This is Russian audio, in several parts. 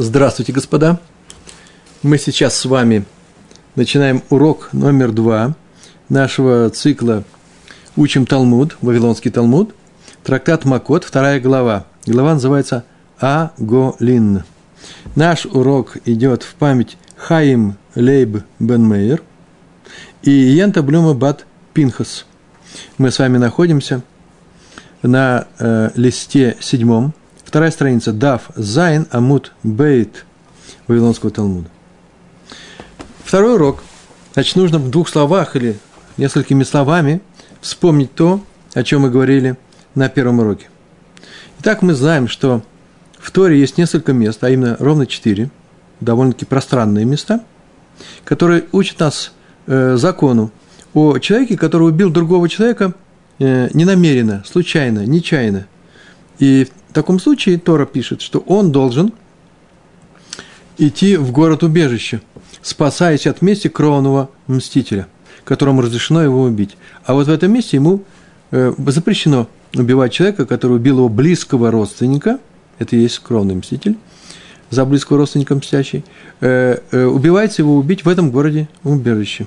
Здравствуйте, господа! Мы сейчас с вами начинаем урок номер два нашего цикла «Учим Талмуд», Вавилонский Талмуд, трактат Макот, вторая глава. Глава называется «Аголин». Наш урок идет в память Хаим Лейб Бен Мейер и Йента Блюма Бат Пинхас. Мы с вами находимся на э, листе седьмом, Вторая страница. Дав Зайн Амут Бейт Вавилонского Талмуда. Второй урок. Значит, нужно в двух словах или несколькими словами вспомнить то, о чем мы говорили на первом уроке. Итак, мы знаем, что в Торе есть несколько мест, а именно ровно четыре, довольно-таки пространные места, которые учат нас э, закону о человеке, который убил другого человека э, ненамеренно, случайно, нечаянно. И в таком случае Тора пишет, что он должен идти в город-убежище, спасаясь от мести кровного мстителя, которому разрешено его убить. А вот в этом месте ему э, запрещено убивать человека, который убил его близкого родственника, это и есть кровный мститель, за близкого родственника мстящий, э, э, убивается его убить в этом городе убежище.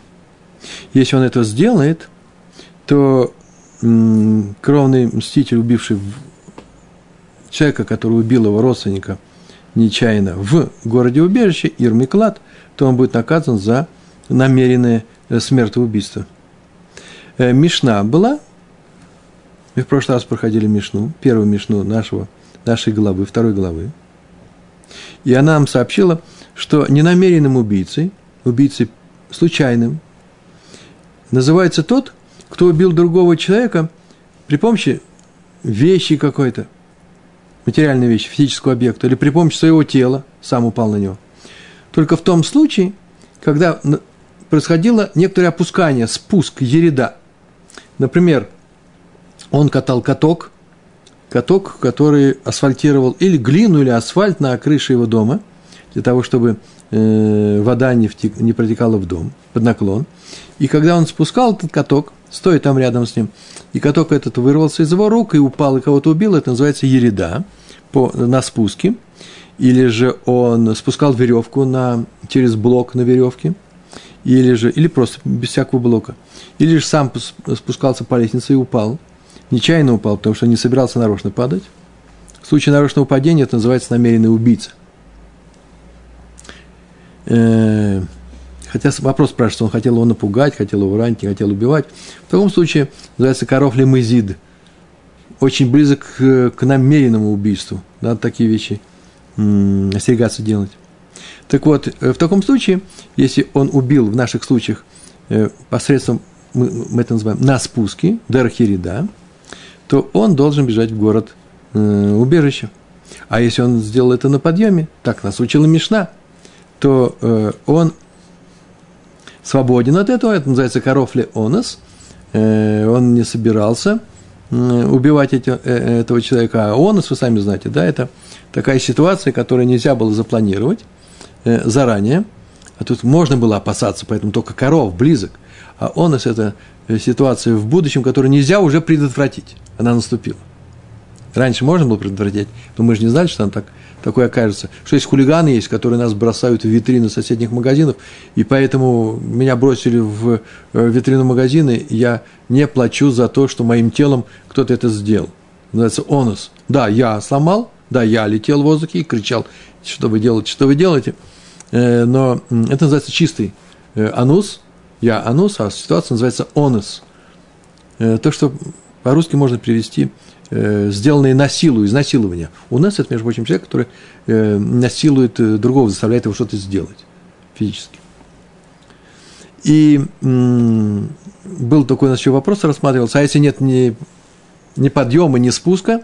Если он это сделает, то кровный мститель, убивший человека, который убил его родственника нечаянно в городе убежище, Ирмиклад, то он будет наказан за намеренное э, смертоубийство. Э, Мишна была, мы в прошлый раз проходили Мишну, первую Мишну нашего, нашей главы, второй главы, и она нам сообщила, что ненамеренным убийцей, убийцей случайным, называется тот, кто убил другого человека при помощи вещи какой-то – материальной вещи, физического объекта, или при помощи своего тела сам упал на него. Только в том случае, когда происходило некоторое опускание, спуск, ереда. Например, он катал каток, каток, который асфальтировал или глину, или асфальт на крыше его дома, для того, чтобы э, вода не, втек, не протекала в дом, под наклон. И когда он спускал этот каток, стоя там рядом с ним, и каток этот вырвался из его рук и упал, и кого-то убил, это называется ереда по, на спуске, или же он спускал веревку на, через блок на веревке, или же, или просто без всякого блока, или же сам спускался по лестнице и упал, нечаянно упал, потому что не собирался нарочно падать. В случае нарочного падения это называется намеренный убийца. Э, хотя вопрос спрашивается, он хотел его напугать, хотел его ранить, не хотел убивать. В таком случае называется коров лимузид – очень близок к, намеренному убийству. Надо такие вещи м, остерегаться делать. Так вот, э, в таком случае, если он убил в наших случаях э, посредством, мы, мы это называем, на спуске, Дархирида, то он должен бежать в город э, убежище. А если он сделал это на подъеме, так нас учила Мишна, то э, он свободен от этого, это называется корофле онос, э, он не собирался убивать эти, э, этого человека. А он, вы сами знаете, да, это такая ситуация, которую нельзя было запланировать э, заранее. А тут можно было опасаться, поэтому только коров близок. А он это э, ситуация в будущем, которую нельзя уже предотвратить. Она наступила. Раньше можно было предотвратить, но мы же не знали, что она так такое окажется, что есть хулиганы есть, которые нас бросают в витрины соседних магазинов, и поэтому меня бросили в э, витрину магазина, и я не плачу за то, что моим телом кто-то это сделал. Называется онус. Да, я сломал, да, я летел в воздухе и кричал, что вы делаете, что вы делаете. Э, но это называется чистый э, анус, я анус, а ситуация называется онус. То, что по-русски можно привести сделанные на силу, изнасилования. У нас это, между прочим, человек, который э, насилует э, другого, заставляет его что-то сделать физически. И был такой у нас еще вопрос рассматривался, а если нет ни, ни подъема, ни спуска,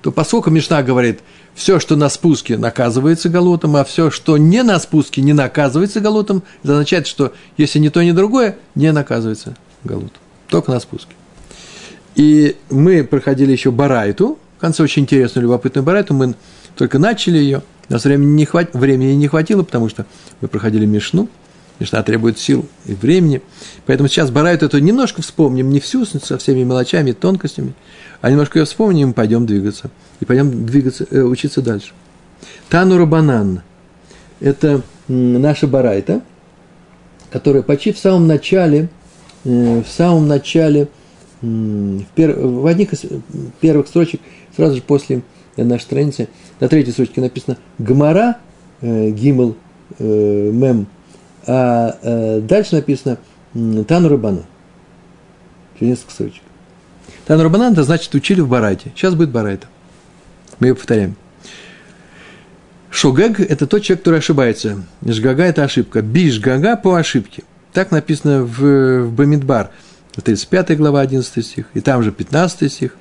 то поскольку Мишна говорит, все, что на спуске, наказывается галутом, а все, что не на спуске, не наказывается галутом, это означает, что если ни то, ни другое, не наказывается галутом, только на спуске. И мы проходили еще Барайту, в конце очень интересную, любопытную Барайту, мы только начали ее, у нас времени не, хват... времени не хватило, потому что мы проходили Мишну, Мишна требует сил и времени, поэтому сейчас Барайту это немножко вспомним, не всю, со всеми мелочами, тонкостями, а немножко ее вспомним и пойдем двигаться, и пойдем двигаться, э, учиться дальше. Тану Рабанан, это наша барайта, которая почти в самом начале, э, в самом начале, в, пер, в одних из первых строчек, сразу же после нашей страницы, на третьей строчке написано «Гмара», э, «Гимл», э, «Мем», а дальше написано «Тану Рабана». Через несколько строчек. Тану Рабана – это значит учили в Барайте. Сейчас будет Барайта. Мы ее повторяем. Шогег – это тот человек, который ошибается. Жгага – это ошибка. Бишгага – по ошибке. Так написано в, в Бамидбар, 35 глава, 11 стих, и там же 15 стих.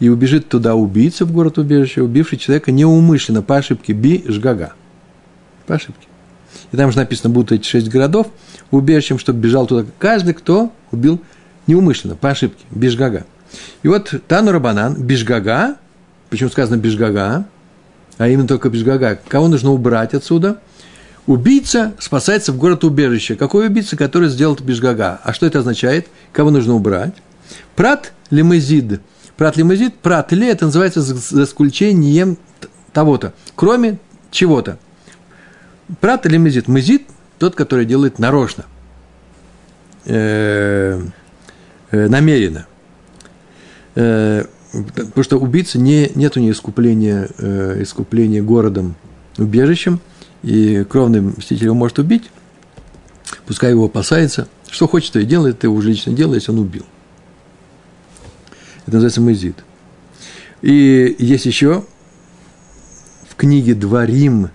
И убежит туда убийца в город убежище, убивший человека неумышленно, по ошибке. Бишгага. По ошибке. И там же написано, будут эти шесть городов убежищем, чтобы бежал туда каждый, кто убил неумышленно, по ошибке. Бишгага. И вот Тану Рабанан, Бишгага, почему сказано Бишгага, а именно только Бишгага. Кого нужно убрать отсюда? Убийца спасается в город-убежище. Какой убийца, который сделал Бишгага? А что это означает? Кого нужно убрать? Прат лимезид. Прат лимезид, прат ли, это называется за исключением того-то, кроме чего-то. Прат лимезид. Мезид – тот, который делает нарочно, э, э, намеренно. Э, потому что убийца не, нет у нее искупления, искупления городом, убежищем, и кровный мститель его может убить, пускай его опасается, что хочет, то и делает, это уже лично делает, если он убил. Это называется мызит. И есть еще в книге «Дворим»,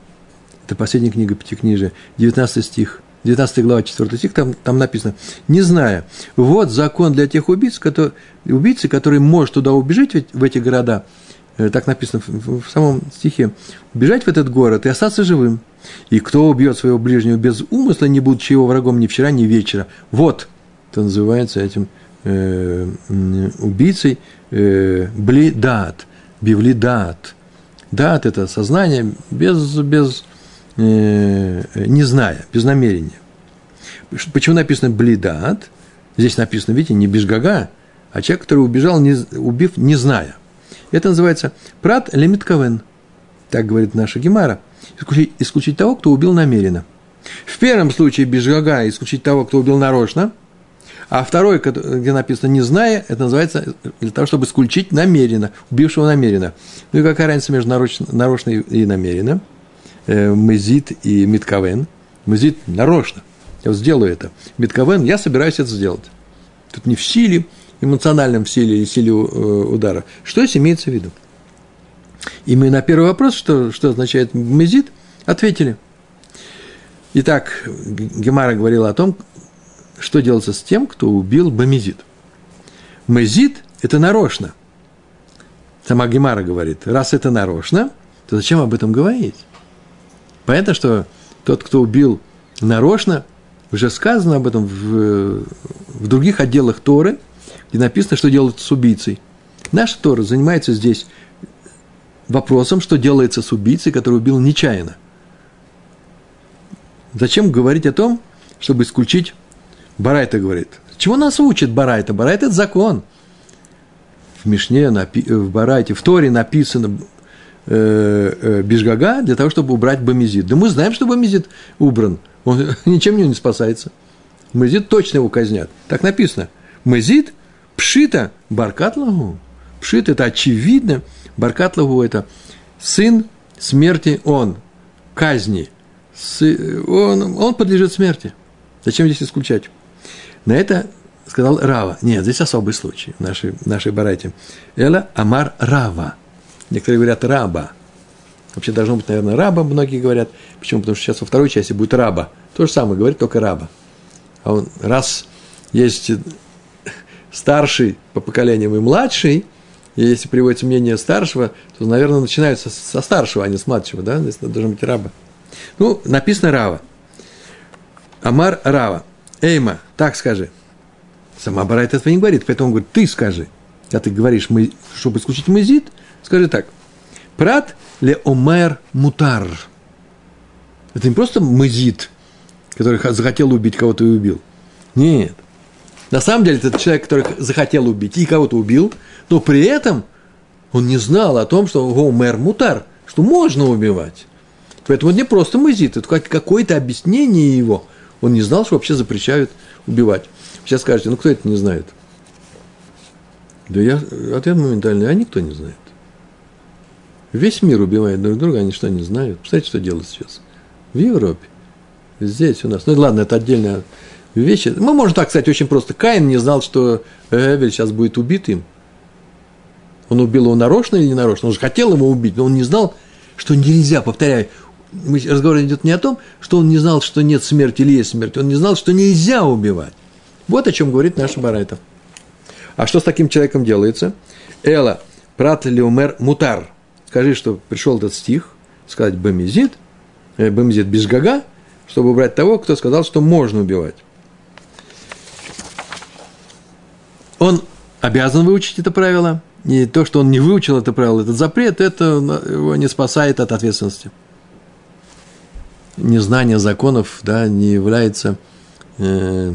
это последняя книга Пятикнижия, 19 стих, 19 глава, 4 стих, там, там написано, не зная, вот закон для тех убийц, которые, убийцы, которые может туда убежать в, эти города, так написано в, самом стихе, убежать в этот город и остаться живым. И кто убьет своего ближнего без умысла, не будучи его врагом ни вчера, ни вечера. Вот, это называется этим э, убийцей э, блидат, бивлидат. Дат – это сознание без, без Э, не зная, без намерения. Почему написано блидат? Здесь написано, видите, не бежгага, а человек, который убежал, не, убив, не зная. Это называется прат лемитковен. Так говорит наша Гемара. Исключить, исключить того, кто убил намеренно. В первом случае бежгага исключить того, кто убил нарочно. А второй, где написано «не зная», это называется для того, чтобы исключить намеренно, убившего намеренно. Ну и какая разница между нарочно, нарочно и намеренно – э, мезит и митковен. Мезит нарочно. Я сделаю это. Митковен, я собираюсь это сделать. Тут не в силе, эмоциональном силе и силе э, удара. Что здесь имеется в виду? И мы на первый вопрос, что, что означает мезит, ответили. Итак, Гемара говорила о том, что делается с тем, кто убил бомезит. Мезит – это нарочно. Сама Гемара говорит, раз это нарочно, то зачем об этом говорить? Понятно, что тот, кто убил нарочно, уже сказано об этом в, в других отделах Торы, где написано, что делают с убийцей. Наша Тора занимается здесь вопросом, что делается с убийцей, который убил нечаянно. Зачем говорить о том, чтобы исключить Барайта говорит. Чего нас учит Барайта? Барайта – это закон. В Мишне, в Барайте, в Торе написано, э, э, Бишгага для того, чтобы убрать Бомизид. Да мы знаем, что Бомизид убран. Он ничем не спасается. Мезид точно его казнят. Так написано. Мезид пшита баркатлагу. Пшит – это очевидно. Баркатлагу – это сын смерти он, казни. Он, он подлежит смерти. Зачем здесь исключать? На это сказал Рава. Нет, здесь особый случай в нашей, в нашей барайте. Эла Амар Рава – Некоторые говорят раба. Вообще должно быть, наверное, раба, многие говорят. Почему? Потому что сейчас во второй части будет раба. То же самое говорит, только раба. А он, раз есть старший по поколениям и младший, и если приводится мнение старшего, то, наверное, начинаются со старшего, а не с младшего, да? Здесь должен быть раба. Ну, написано рава. Амар рава. Эйма, так скажи. Сама Барайт этого не говорит, поэтому он говорит, ты скажи. Когда ты говоришь, чтобы исключить мазит, Скажи так. Прат ле омер мутар. Это не просто мазит, который захотел убить кого-то и убил. Нет. На самом деле, это человек, который захотел убить и кого-то убил, но при этом он не знал о том, что омер мутар, что можно убивать. Поэтому это не просто мазит, это какое-то объяснение его. Он не знал, что вообще запрещают убивать. Сейчас скажете, ну кто это не знает? Да я ответ моментальный, а никто не знает. Весь мир убивает друг друга, они что не знают. Представляете, что делают сейчас? В Европе. Здесь у нас. Ну ладно, это отдельная вещь. Мы можем так сказать очень просто. Каин не знал, что Эвель сейчас будет убит им. Он убил его нарочно или не нарочно? Он же хотел его убить, но он не знал, что нельзя, повторяю, разговор идет не о том, что он не знал, что нет смерти или есть смерть. Он не знал, что нельзя убивать. Вот о чем говорит наша Барайта. А что с таким человеком делается? Эла, прат умер мутар. Скажи, что пришел этот стих, сказать бемизит, э, без гага, чтобы убрать того, кто сказал, что можно убивать. Он обязан выучить это правило, и то, что он не выучил это правило, этот запрет, это его не спасает от ответственности. Незнание законов да, не является э,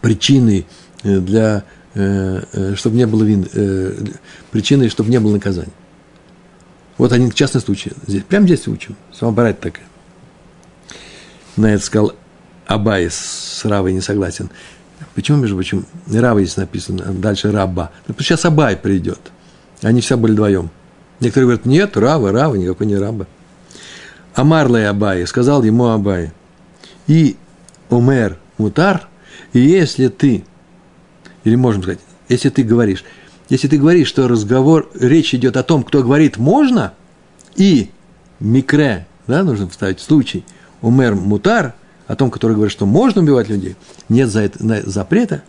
причиной для, э, э, чтобы не было вин, э, причиной, чтобы не было наказания. Вот один частный случай. Здесь, прямо здесь учим. Самобарать такая. На это сказал Абай с Равой не согласен. Почему, между прочим, Рава здесь написано, а дальше Раба? Ну, сейчас Абай придет. Они все были вдвоем. Некоторые говорят, нет, Рава, Рава, никакой не Раба. Амарлай Абай, сказал ему Абай, и Умер Мутар, и если ты, или можем сказать, если ты говоришь, если ты говоришь, что разговор, речь идет о том, кто говорит «можно», и микре, да, нужно вставить случай, умер мутар, о том, который говорит, что можно убивать людей, нет за это, запрета,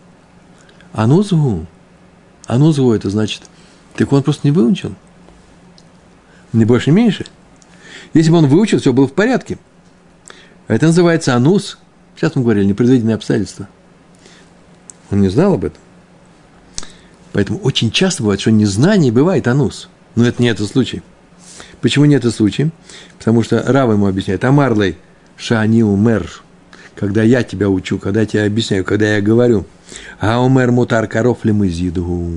анузгу. Анузгу это значит, так он просто не выучил. Не больше, не меньше. Если бы он выучил, все было в порядке. Это называется анус. Сейчас мы говорили, непредвиденные обстоятельства. Он не знал об этом. Поэтому очень часто бывает, что незнание бывает анус. Но это не этот случай. Почему не этот случай? Потому что Рава ему объясняет. Амарлей шани умер. Когда я тебя учу, когда я тебе объясняю, когда я говорю. Аумер мутар коров лимызиду.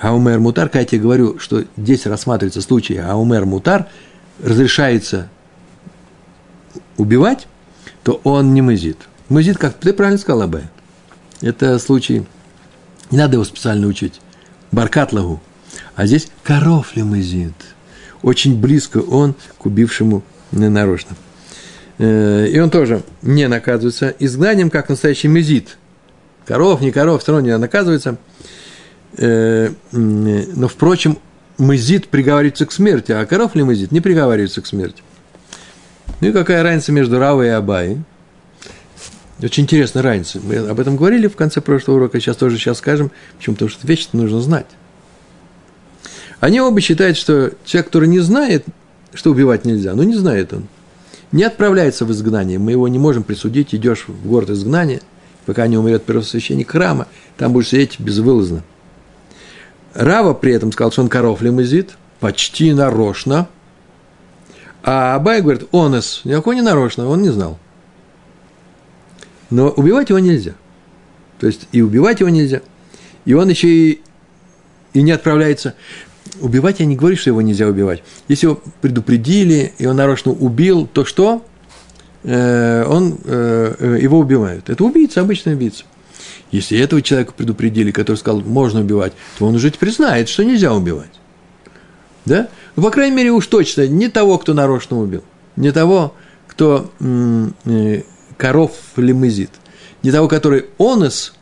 Аумер мутар, когда я тебе говорю, что здесь рассматривается случай аумер мутар, разрешается убивать, то он не мызит. Мызит, как ты правильно сказал, Абай. Это случай, не надо его специально учить. Баркат лагу. А здесь коров лимузит. Очень близко он к убившему нарочно. Э, и он тоже не наказывается изгнанием, как настоящий мезит. Коров, не коров, все равно не наказывается. Э, но, впрочем, мезит приговаривается к смерти, а коров ли мезит не приговаривается к смерти. Ну и какая разница между Равой и Абай? Очень интересная разница. Мы об этом говорили в конце прошлого урока, сейчас тоже сейчас скажем. Почему? Потому что вещи нужно знать. Они оба считают, что человек, который не знает, что убивать нельзя, ну не знает он, не отправляется в изгнание. Мы его не можем присудить, идешь в город изгнания, пока не умрет первосвященник храма, там будешь сидеть безвылазно. Рава при этом сказал, что он коров лимузит, почти нарочно. А Абай говорит, онес, никакой не нарочно, он не знал. Но убивать его нельзя. То есть и убивать его нельзя. И он еще и, и не отправляется. Убивать я не говорю, что его нельзя убивать. Если его предупредили, и он нарочно убил, то что? Э, он, э, э его убивают. Это убийца, обычный убийца. Если этого человека предупредили, который сказал, можно убивать, то он уже теперь знает, что нельзя убивать. Да? Ну, по крайней мере, уж точно не того, кто нарочно убил. Не того, кто коров лимузит. Не того, который онос,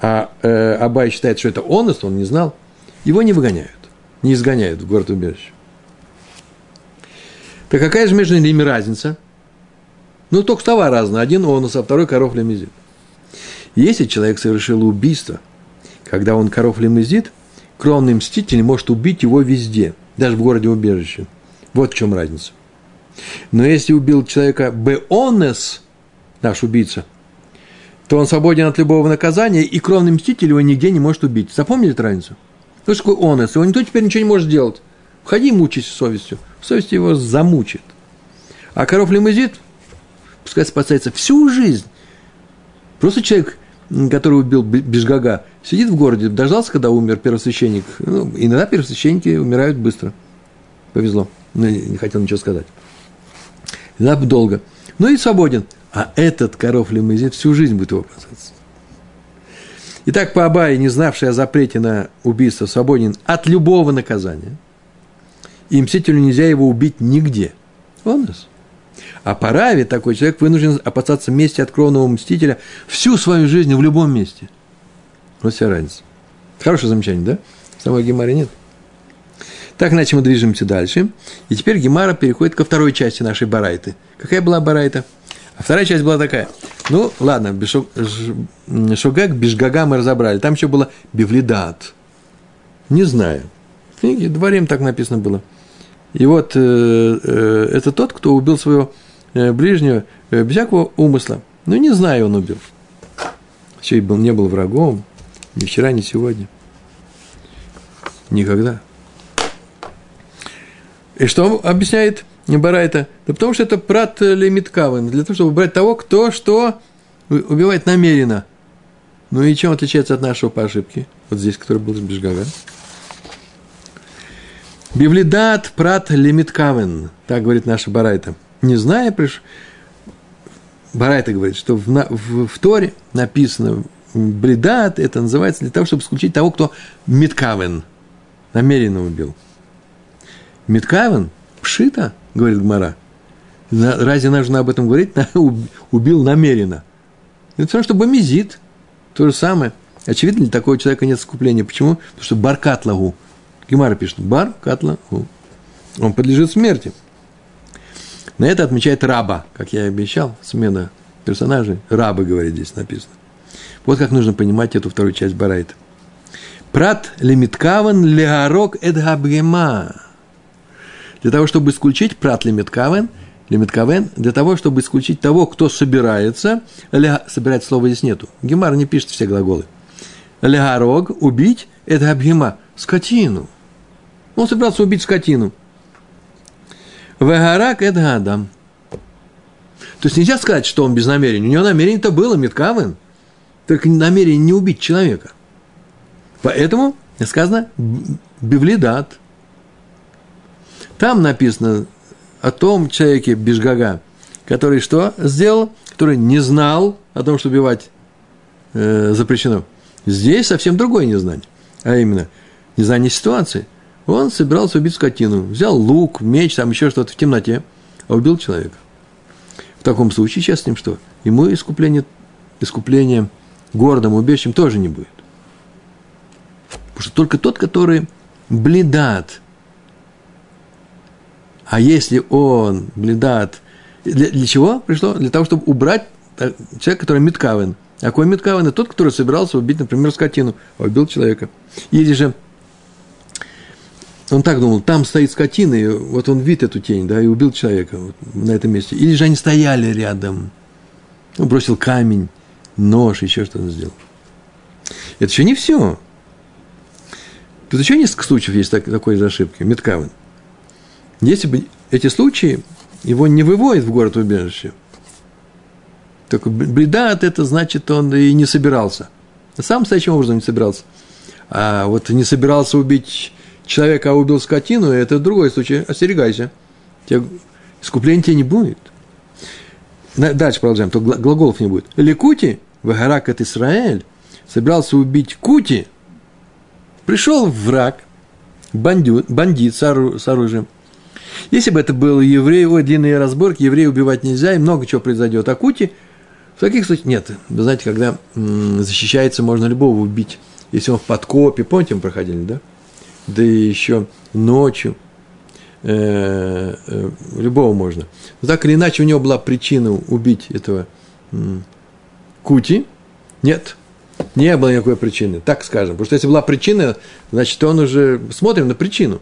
а э, Абай считает, что это онос, он не знал, его не выгоняют, не изгоняют в город убежище. Так какая же между ними разница? Ну, только слова разные. Один онос, а второй коров лимузит. Если человек совершил убийство, когда он коров лимузит, кровный мститель может убить его везде, даже в городе убежище. Вот в чем разница. Но если убил человека Беонес, наш убийца, то он свободен от любого наказания, и кровный мститель его нигде не может убить. Запомнили эту разницу? Что такое онес? Его никто теперь ничего не может сделать. Входи, мучайся совестью. Совесть его замучит. А коров лимузит, пускай спасается всю жизнь. Просто человек, который убил Бежгага, сидит в городе, дождался, когда умер первосвященник. Ну, иногда первосвященники умирают быстро. Повезло. Ну, не хотел ничего сказать. Да, долго. Ну и свободен. А этот коров лимузит всю жизнь будет его опасаться. Итак, по Абае, не знавший о запрете на убийство, свободен от любого наказания. И мстителю нельзя его убить нигде. Он нас. А по Раве такой человек вынужден опасаться мести от кровного мстителя всю свою жизнь в любом месте. Вот вся разница. Хорошее замечание, да? Самой Гемаре нет. Так, иначе мы движемся дальше. И теперь Гемара переходит ко второй части нашей барайты. Какая была барайта? А вторая часть была такая. Ну, ладно, Шогак, Бишгага мы разобрали. Там еще было Бивлидат. Не знаю. В книге Дворим так написано было. И вот э, э, это тот, кто убил своего э, ближнего э, без всякого умысла. Ну, не знаю, он убил. Еще и был, не был врагом. Ни вчера, ни сегодня. Никогда. И что объясняет Барайта? Да потому что это прат лимиткавен, для того, чтобы убрать того, кто что убивает намеренно. Ну и чем отличается от нашего по ошибке? Вот здесь, который был Бежгага. Бивлидат прат лимиткавен, так говорит наша Барайта. Не зная, приш... Барайта говорит, что в, в, в Торе написано блидат, это называется для того, чтобы исключить того, кто миткавен, намеренно убил. Миткавен, пшита, говорит Гмара. Разве нужно об этом говорить? Убил намеренно. Это все равно, что бомизит. То же самое. Очевидно, для такого человека нет искупления. Почему? Потому что баркат лагу. Гемара пишет, бар катла Он подлежит смерти. На это отмечает раба, как я и обещал, смена персонажей. Раба, говорит, здесь написано. Вот как нужно понимать эту вторую часть Барайта. Прат лимиткаван легарок эдгабгема. Для того, чтобы исключить прат лимиткавен, лимиткавен, для того, чтобы исключить того, кто собирается, ля, собирать слова здесь нету. Гемар не пишет все глаголы. Легарог, убить, эдгабгема, скотину. Он собирался убить скотину. Вегарак это Адам. То есть нельзя сказать, что он без намерения. У него намерение-то было, Миткавен. Только намерение не убить человека. Поэтому сказано Бивлидат. Там написано о том человеке Бежгага, который что сделал? Который не знал о том, что убивать э, запрещено. Здесь совсем другое незнание. А именно, незнание ситуации. Он собирался убить скотину. Взял лук, меч, там еще что-то в темноте, а убил человека. В таком случае, сейчас с ним что? Ему искупление, искупление городом, убежищем тоже не будет. Потому что только тот, который бледат. А если он бледат, для, для чего пришло? Для того, чтобы убрать человека, который миткавен. А какой миткавен? Это тот, который собирался убить, например, скотину, а убил человека. Или же он так думал, там стоит скотина, и вот он видит эту тень, да, и убил человека вот, на этом месте. Или же они стояли рядом. Он бросил камень, нож, еще что-то сделал. Это еще не все. Тут еще несколько случаев есть так, такой же ошибки. Меткавен. Если бы эти случаи его не выводят в город убежище, только бреда от это значит, он и не собирался. Самом настоящим образом не собирался. А вот не собирался убить человека, а убил скотину, это другой случай. Остерегайся. Тебе, искупления тебе не будет. Дальше продолжаем, то глаголов не будет. Ликути, Вагарак от Израиль, собирался убить Кути, пришел враг, бандит, бандит с, оружием. Если бы это был еврей, ой, длинные разборки, еврея убивать нельзя, и много чего произойдет. А Кути, в таких случаях, нет. Вы знаете, когда защищается, можно любого убить. Если он в подкопе, помните, мы проходили, да? Да и еще ночью. Э, э, любого можно. Но так или иначе, у него была причина убить этого Кути? Нет, не было никакой причины, так скажем. Потому что если была причина, значит, он уже смотрим на причину.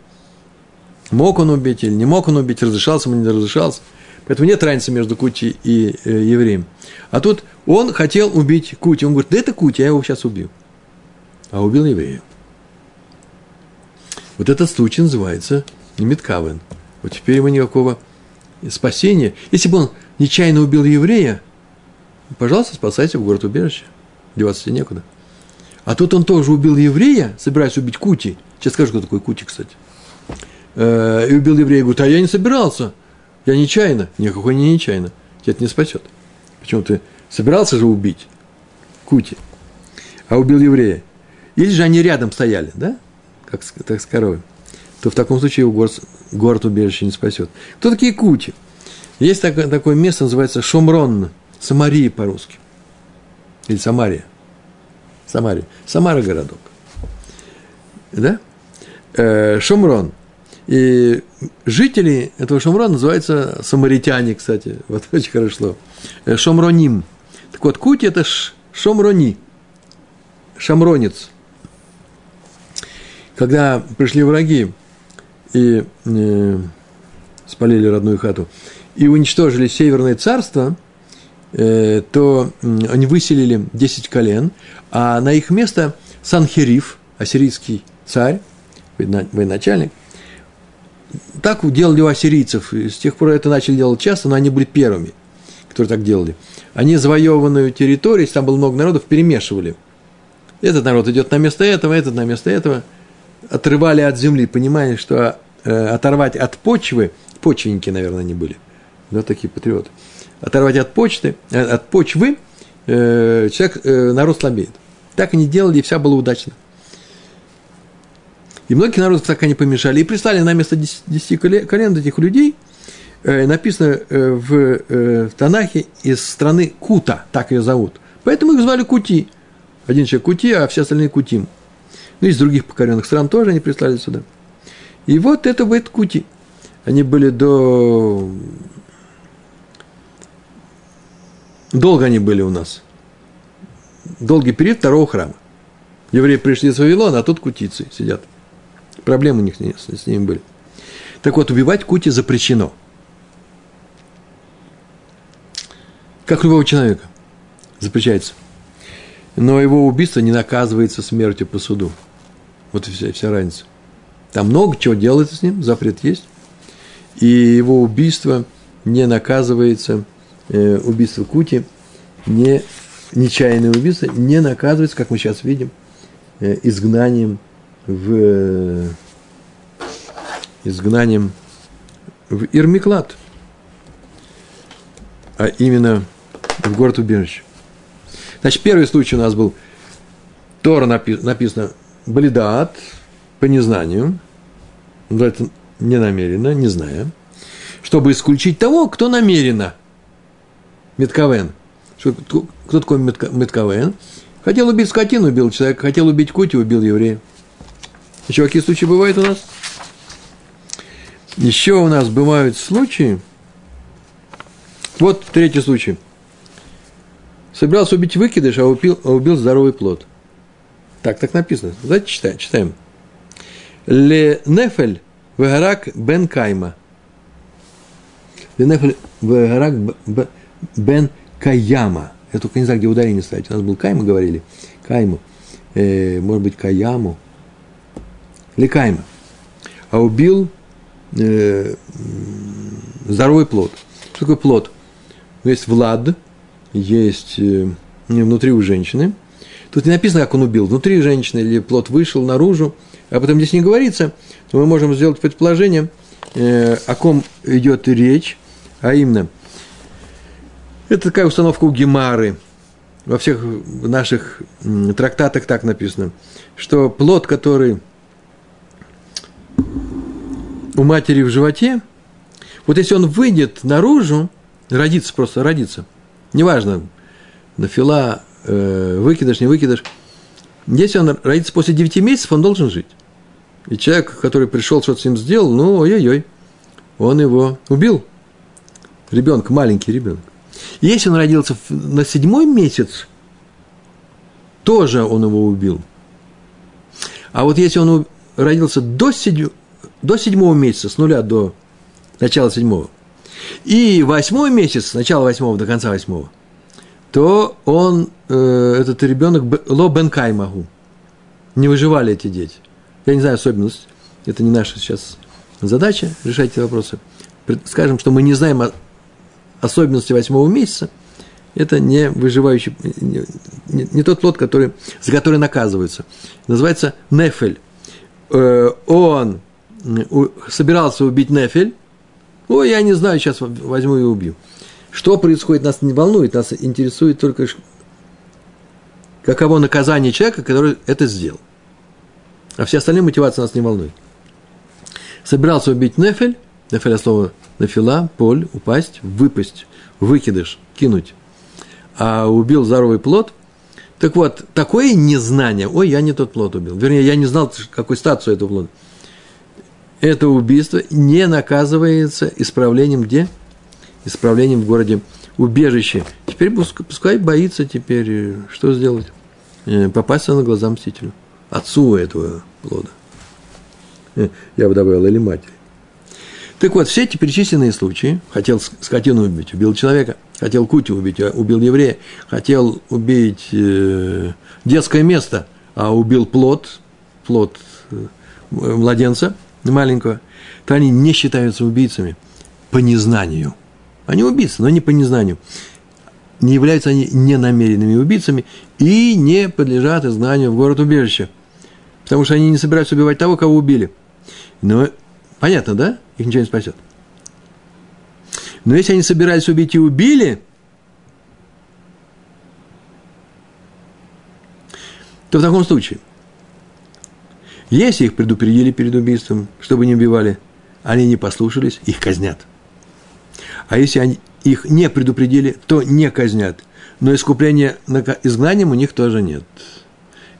Мог он убить или не мог он убить, разрешался ему, не разрешался. Поэтому нет разницы между Кути и э, евреем. А тут он хотел убить Кути. Он говорит, да это Кути, я его сейчас убью. А убил еврея. Вот этот случай называется Немиткавен. Вот теперь ему никакого спасения. Если бы он нечаянно убил еврея, пожалуйста, спасайся в город убежище. Деваться некуда. А тут он тоже убил еврея, собираясь убить Кути. Сейчас скажу, кто такой Кути, кстати. Э, и убил еврея, говорит, а я не собирался, я нечаянно. Никакой не нечаянно, тебя это не спасет. Почему ты собирался же убить Кути, а убил еврея? Или же они рядом стояли, да, как, так с коровой, то в таком случае его город, город убежище не спасет. Кто такие Кути? Есть такое, такое место, называется Шомрон, Самария по-русски. Или Самария. Самария. Самара городок. Да? Э, Шомрон. И жители этого Шомрона называются самаритяне, кстати. Вот очень хорошо. Э, Шомроним. Так вот, Кути – это Шомрони. Шамронец. Когда пришли враги и э, спалили родную хату, и уничтожили Северное царство, э, то они выселили 10 колен, а на их место Санхериф, ассирийский царь, военачальник, так делали у ассирийцев. И с тех пор это начали делать часто, но они были первыми, которые так делали. Они завоеванную территорию, если там было много народов, перемешивали. Этот народ идет на место этого, этот на место этого. Отрывали от земли, понимая, что э, оторвать от почвы, почвенники, наверное, они были – да, такие патриоты, оторвать от почты, э, от почвы, э, человек, народ слабеет. Так они делали, и вся была удачно. И многие народы так они помешали. И прислали на место 10 колен этих людей, э, написано э, э, в Танахе, из страны Кута, так ее зовут. Поэтому их звали Кути. Один человек Кути, а все остальные Кутим. Ну, из других покоренных стран тоже они прислали сюда. И вот это будет Кути. Они были до Долго они были у нас. Долгий период второго храма. Евреи пришли из Вавилона, а тут кутицы сидят. Проблемы у них с, с ними были. Так вот, убивать кути запрещено. Как любого человека. Запрещается. Но его убийство не наказывается смертью по суду. Вот и вся, вся разница. Там много чего делается с ним, запрет есть. И его убийство не наказывается э, убийство Кути, не, нечаянное убийство, не наказывается, как мы сейчас видим, э, изгнанием в э, изгнанием в Ирмиклад, а именно в город убежище. Значит, первый случай у нас был, Тора напи- написано Балидаат, по незнанию, это не намеренно, не зная, чтобы исключить того, кто намеренно – Метковен. Что, кто такой Метковен? Хотел убить скотину, убил человека, хотел убить Кути, убил еврея. Еще какие случаи бывают у нас? Еще у нас бывают случаи. Вот третий случай. Собирался убить выкидыш, а убил, а убил здоровый плод. Так, так написано. Давайте читаем. читаем. Ле нефель вегарак бен кайма. Ле нефель вегарак бен Каяма. Я только не знаю, где ударение ставить. У нас был Кайма, говорили. Кайму. Э, может быть, Каяму. Или Кайма. А убил э, здоровый плод. Что такое плод? Есть Влад, есть э, внутри у женщины. Тут не написано, как он убил. Внутри женщины или плод вышел наружу. А потом здесь не говорится, то мы можем сделать предположение, э, о ком идет речь, а именно – это такая установка у Гемары. Во всех наших трактатах так написано, что плод, который у матери в животе, вот если он выйдет наружу, родится просто, родится, неважно, на фила э, выкидыш, не выкидыш, если он родится после 9 месяцев, он должен жить. И человек, который пришел, что-то с ним сделал, ну, ой-ой-ой, он его убил. Ребенка, маленький ребенок. Если он родился на седьмой месяц, тоже он его убил. А вот если он родился до, седь... до седьмого месяца, с нуля до начала седьмого, и восьмой месяц, с начала восьмого до конца восьмого, то он, э, этот ребенок, ло бенкай могу. Не выживали эти дети. Я не знаю особенность. Это не наша сейчас задача решать эти вопросы. Скажем, что мы не знаем особенности восьмого месяца, это не выживающий, не, не, не тот плод, который, за который наказываются. Называется нефель. Э, он собирался убить Нефель. Ой, я не знаю, сейчас возьму и убью. Что происходит, нас не волнует, нас интересует только, каково наказание человека, который это сделал. А все остальные мотивации нас не волнуют. Собирался убить Нефель, Нефель слово Нефила, поль, упасть, выпасть, выкидыш, кинуть. А убил здоровый плод. Так вот, такое незнание, ой, я не тот плод убил. Вернее, я не знал, какой статус этого плода. Это убийство не наказывается исправлением где? Исправлением в городе убежище. Теперь пускай боится теперь, э, что сделать? Э, попасться на глаза мстителю. Отцу этого плода. Э, я бы добавил, или матери. Так вот, все эти перечисленные случаи, хотел скотину убить, убил человека, хотел кутю убить, а убил еврея, хотел убить детское место, а убил плод, плод младенца маленького, то они не считаются убийцами по незнанию. Они убийцы, но не по незнанию. Не являются они ненамеренными убийцами и не подлежат изгнанию в город-убежище – потому что они не собираются убивать того, кого убили. Но понятно, да? Их ничего не спасет. Но если они собирались убить и убили, то в таком случае, если их предупредили перед убийством, чтобы не убивали, они не послушались, их казнят. А если они их не предупредили, то не казнят. Но искупления изгнанием у них тоже нет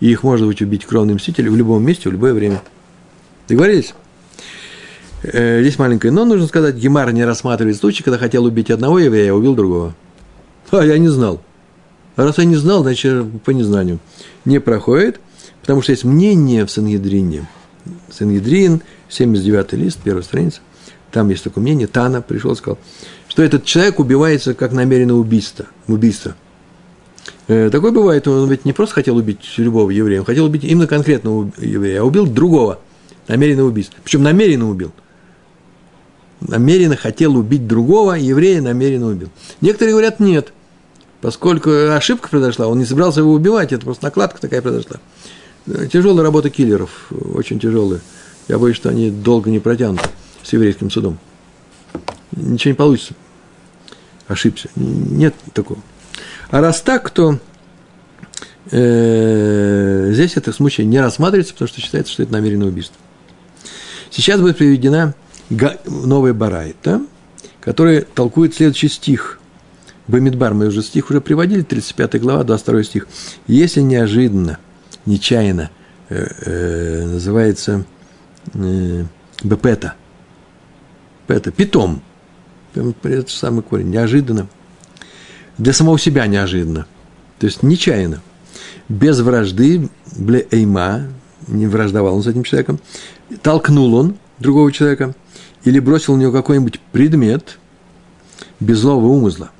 и их может быть убить кровный мститель в любом месте, в любое время. Договорились? Э, здесь маленькое но, нужно сказать, Гемар не рассматривает случай, когда хотел убить одного еврея, а убил другого. А я не знал. А раз я не знал, значит, по незнанию. Не проходит, потому что есть мнение в Сангедрине. Сангедрин, 79 лист, первая страница. Там есть такое мнение. Тана пришел и сказал, что этот человек убивается как намеренное убийство. убийство. Э, такое бывает, он ведь не просто хотел убить любого еврея, он хотел убить именно конкретного еврея, а убил другого, намеренно убийство. Причем намеренно убил. Намеренно хотел убить другого еврея, намеренно убил. Некоторые говорят, нет, поскольку ошибка произошла, он не собирался его убивать, это просто накладка такая произошла. Тяжелая работа киллеров, очень тяжелая. Я боюсь, что они долго не протянут с еврейским судом. Ничего не получится. Ошибся. Нет такого. А раз так, то э, здесь это случай не рассматривается, потому что считается, что это намеренное убийство. Сейчас будет приведена новая барайта, которая толкует следующий стих. Бамидбар, мы уже стих уже приводили, 35 глава, 22 стих. Если неожиданно, нечаянно, э, э, называется э, бепета, пета, питом, это самый корень, неожиданно – для самого себя неожиданно. То есть нечаянно. Без вражды, бле эйма, не враждовал он с этим человеком, толкнул он другого человека или бросил у него какой-нибудь предмет без злого умысла.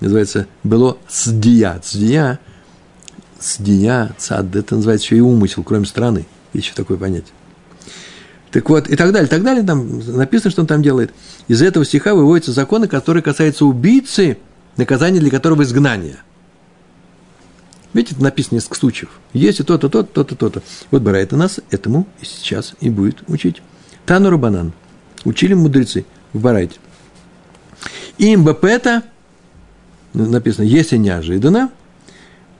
Называется было сдия. Сдия, сдия, цад, это называется еще и умысел, кроме страны. Есть еще такое понятие. Так вот, и так далее, и так далее, там написано, что он там делает. Из этого стиха выводятся законы, которые касаются убийцы – наказание для которого изгнание. Видите, написано несколько случаев. Если то-то, то-то, то-то, то-то. Вот Барайта нас этому и сейчас и будет учить. Тану Рабанан. Учили мудрецы в Барайте. Им бепета, написано, если неожиданно,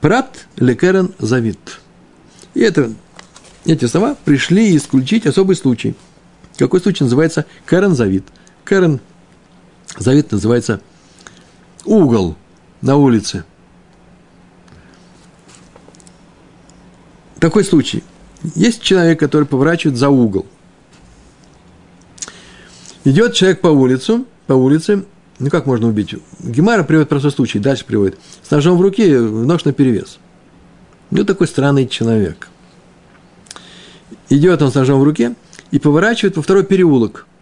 прат лекерен завит. И это, эти слова пришли исключить особый случай. Какой случай называется Карен Завит? Карен Завит называется – угол на улице. Такой случай. Есть человек, который поворачивает за угол. Идет человек по улицу, по улице, ну как можно убить? Гемара приводит простой случай, дальше приводит. С ножом в руке, нож на перевес. Ну, такой странный человек. Идет он с ножом в руке и поворачивает во второй переулок –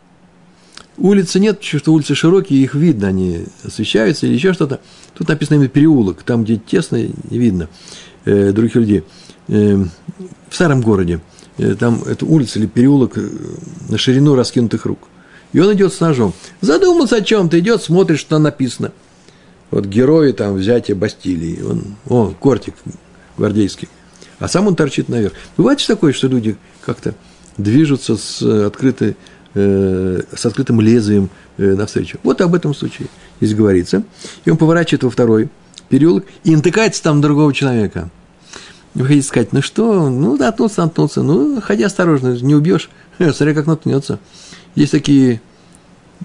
Улицы нет, потому что улицы широкие, их видно, они освещаются или еще что-то. Тут написано именно переулок, там, где тесно, не видно э, других людей. Э, в старом городе, э, там это улица или переулок э, на ширину раскинутых рук. И он идет с ножом. Задумался о чем-то, идет, смотрит, что написано. Вот герои там взятия Бастилии. Он, о, кортик гвардейский. А сам он торчит наверх. Бывает же такое, что люди как-то движутся с, открытой, э, с открытым лезвием э, навстречу. Вот об этом случае здесь говорится. И он поворачивает во второй переулок и натыкается там другого человека. Вы хотите сказать, ну что, ну, наткнулся, наткнулся, ну, ходи осторожно, не убьешь, смотри, как наткнется. Есть такие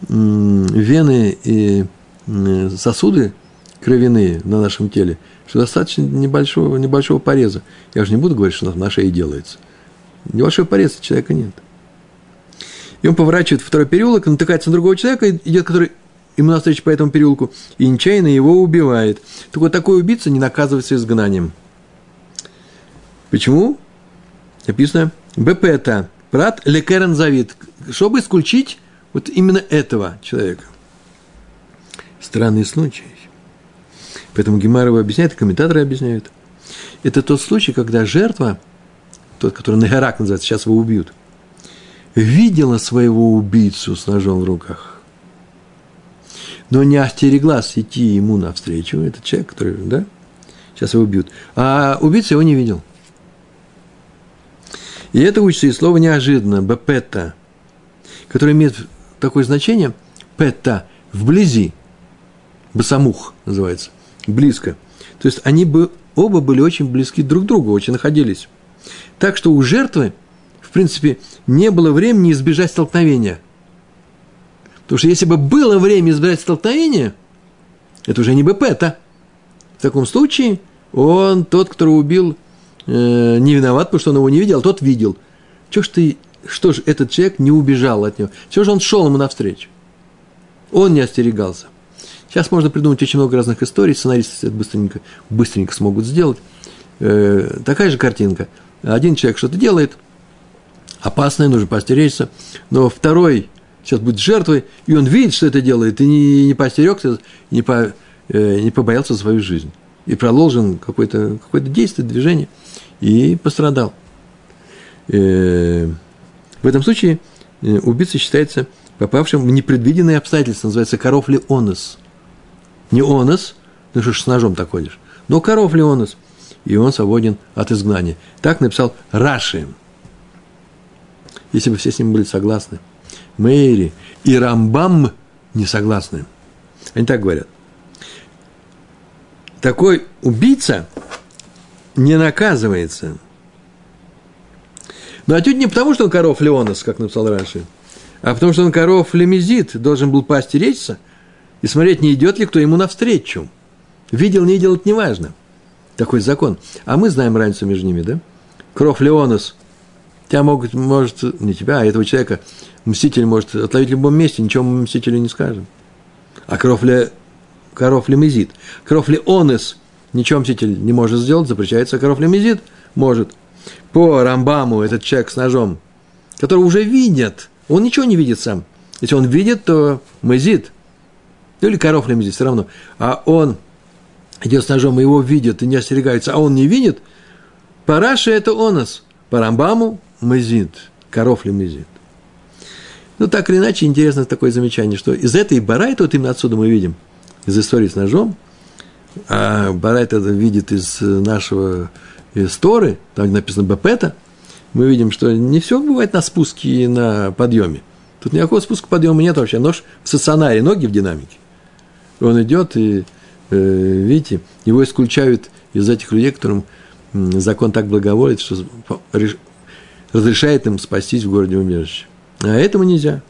вены и сосуды кровяные на нашем теле, что достаточно небольшого, небольшого пореза. Я же не буду говорить, что на шее делается. Небольшой порез человека нет. И он поворачивает второй переулок, натыкается на другого человека, идет, который ему навстречу по этому переулку, и нечаянно его убивает. Так вот, такой убийца не наказывается изгнанием. Почему? Написано, БПТ, брат Лекерен Завид, чтобы исключить вот именно этого человека. Странный случай. Поэтому Гемарова объясняет, комментаторы объясняют. Это тот случай, когда жертва, тот, который Нагерак называется, сейчас его убьют, видела своего убийцу с ножом в руках, но не остереглась идти ему навстречу, этот человек, который, да, сейчас его убьют, а убийца его не видел. И это учится из слова неожиданно, бепета, которое имеет такое значение, пета, вблизи, басамух называется, близко. То есть они бы, оба были очень близки друг к другу, очень находились. Так что у жертвы, в принципе, не было времени избежать столкновения. Потому что если бы было время избежать столкновения, это уже не БП-то. В таком случае он, тот, кто убил, э, не виноват, потому что он его не видел, а тот видел. Чего ж ты, что же этот человек не убежал от него? Чего же он шел ему навстречу? Он не остерегался. Сейчас можно придумать очень много разных историй, сценаристы это быстренько, быстренько смогут сделать. Э, такая же картинка. Один человек что-то делает, опасное, нужно постеречься, но второй сейчас будет жертвой, и он видит, что это делает, и не, не постерегся, не, по, э, не побоялся свою жизнь. И продолжил какое-то какое действие, движение, и пострадал. Э, в этом случае э, убийца считается попавшим в непредвиденные обстоятельства, называется коров ли онос. Не онос, ну что ж с ножом так ходишь, но коров ли онос, и он свободен от изгнания. Так написал Раши. Если бы все с ним были согласны. Мэри и Рамбам не согласны. Они так говорят. Такой убийца не наказывается – но отнюдь не потому, что он коров Леонос, как написал раньше, а потому что он коров Лемезит, должен был поостеречься и смотреть, не идет ли кто ему навстречу. Видел, не видел, это не важно. Такой закон. А мы знаем разницу между ними, да? Кров Леонос. Тебя могут, может, не тебя, а этого человека, мститель может отловить в любом месте, ничего мы мстителю не скажем. А кров Ле, коров Лемезит. Кров Леонес ничего мститель не может сделать, запрещается, а коров Лемезит может – по Рамбаму этот человек с ножом, который уже видит, он ничего не видит сам. Если он видит, то мазит, ну или коров мазит, все равно. А он идет с ножом, и его видят, и не остерегаются, а он не видит, по Раше это онос, по Рамбаму мазит, коров мазит. Ну, так или иначе, интересно такое замечание, что из этой барайта, вот именно отсюда мы видим, из истории с ножом, а барайт это видит из нашего из Торы, там написано Бепета, мы видим, что не все бывает на спуске и на подъеме. Тут никакого спуска подъема нет вообще. Нож в стационаре, ноги в динамике. Он идет, и, э, видите, его исключают из этих людей, которым закон так благоволит, что разрешает им спастись в городе убежище. А этому нельзя.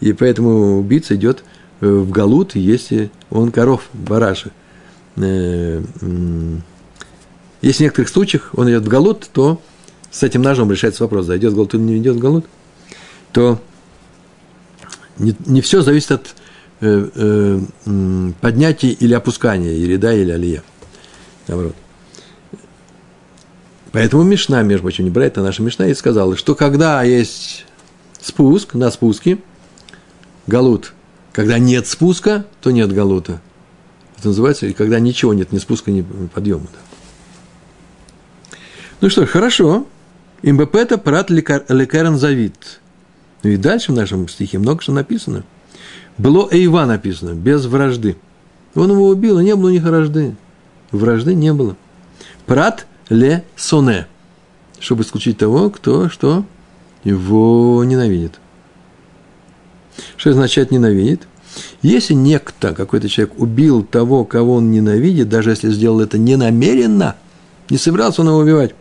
И поэтому убийца идет э, в Галут, если он коров, бараши. Э, если в некоторых случаях он идет в галут, то с этим ножом решается вопрос, да, идет в галут или не идет в галут, то не, не все зависит от э, э, поднятия или опускания, или да, или алия. Наоборот. Поэтому Мишна, между прочим, не брать, а наша Мишна и сказала, что когда есть спуск, на спуске, галут, когда нет спуска, то нет галута. Это называется, и когда ничего нет, ни спуска, ни подъема. Да. Ну что ж, хорошо. Имбепета прат лекарен завид. Ну и дальше в нашем стихе много что написано. Было Эйва написано, без вражды. Он его убил, и не было у них вражды. Вражды не было. Прат ле соне. Чтобы исключить того, кто что его ненавидит. Что означает ненавидит? Если некто, какой-то человек, убил того, кого он ненавидит, даже если сделал это ненамеренно, не собирался он его убивать,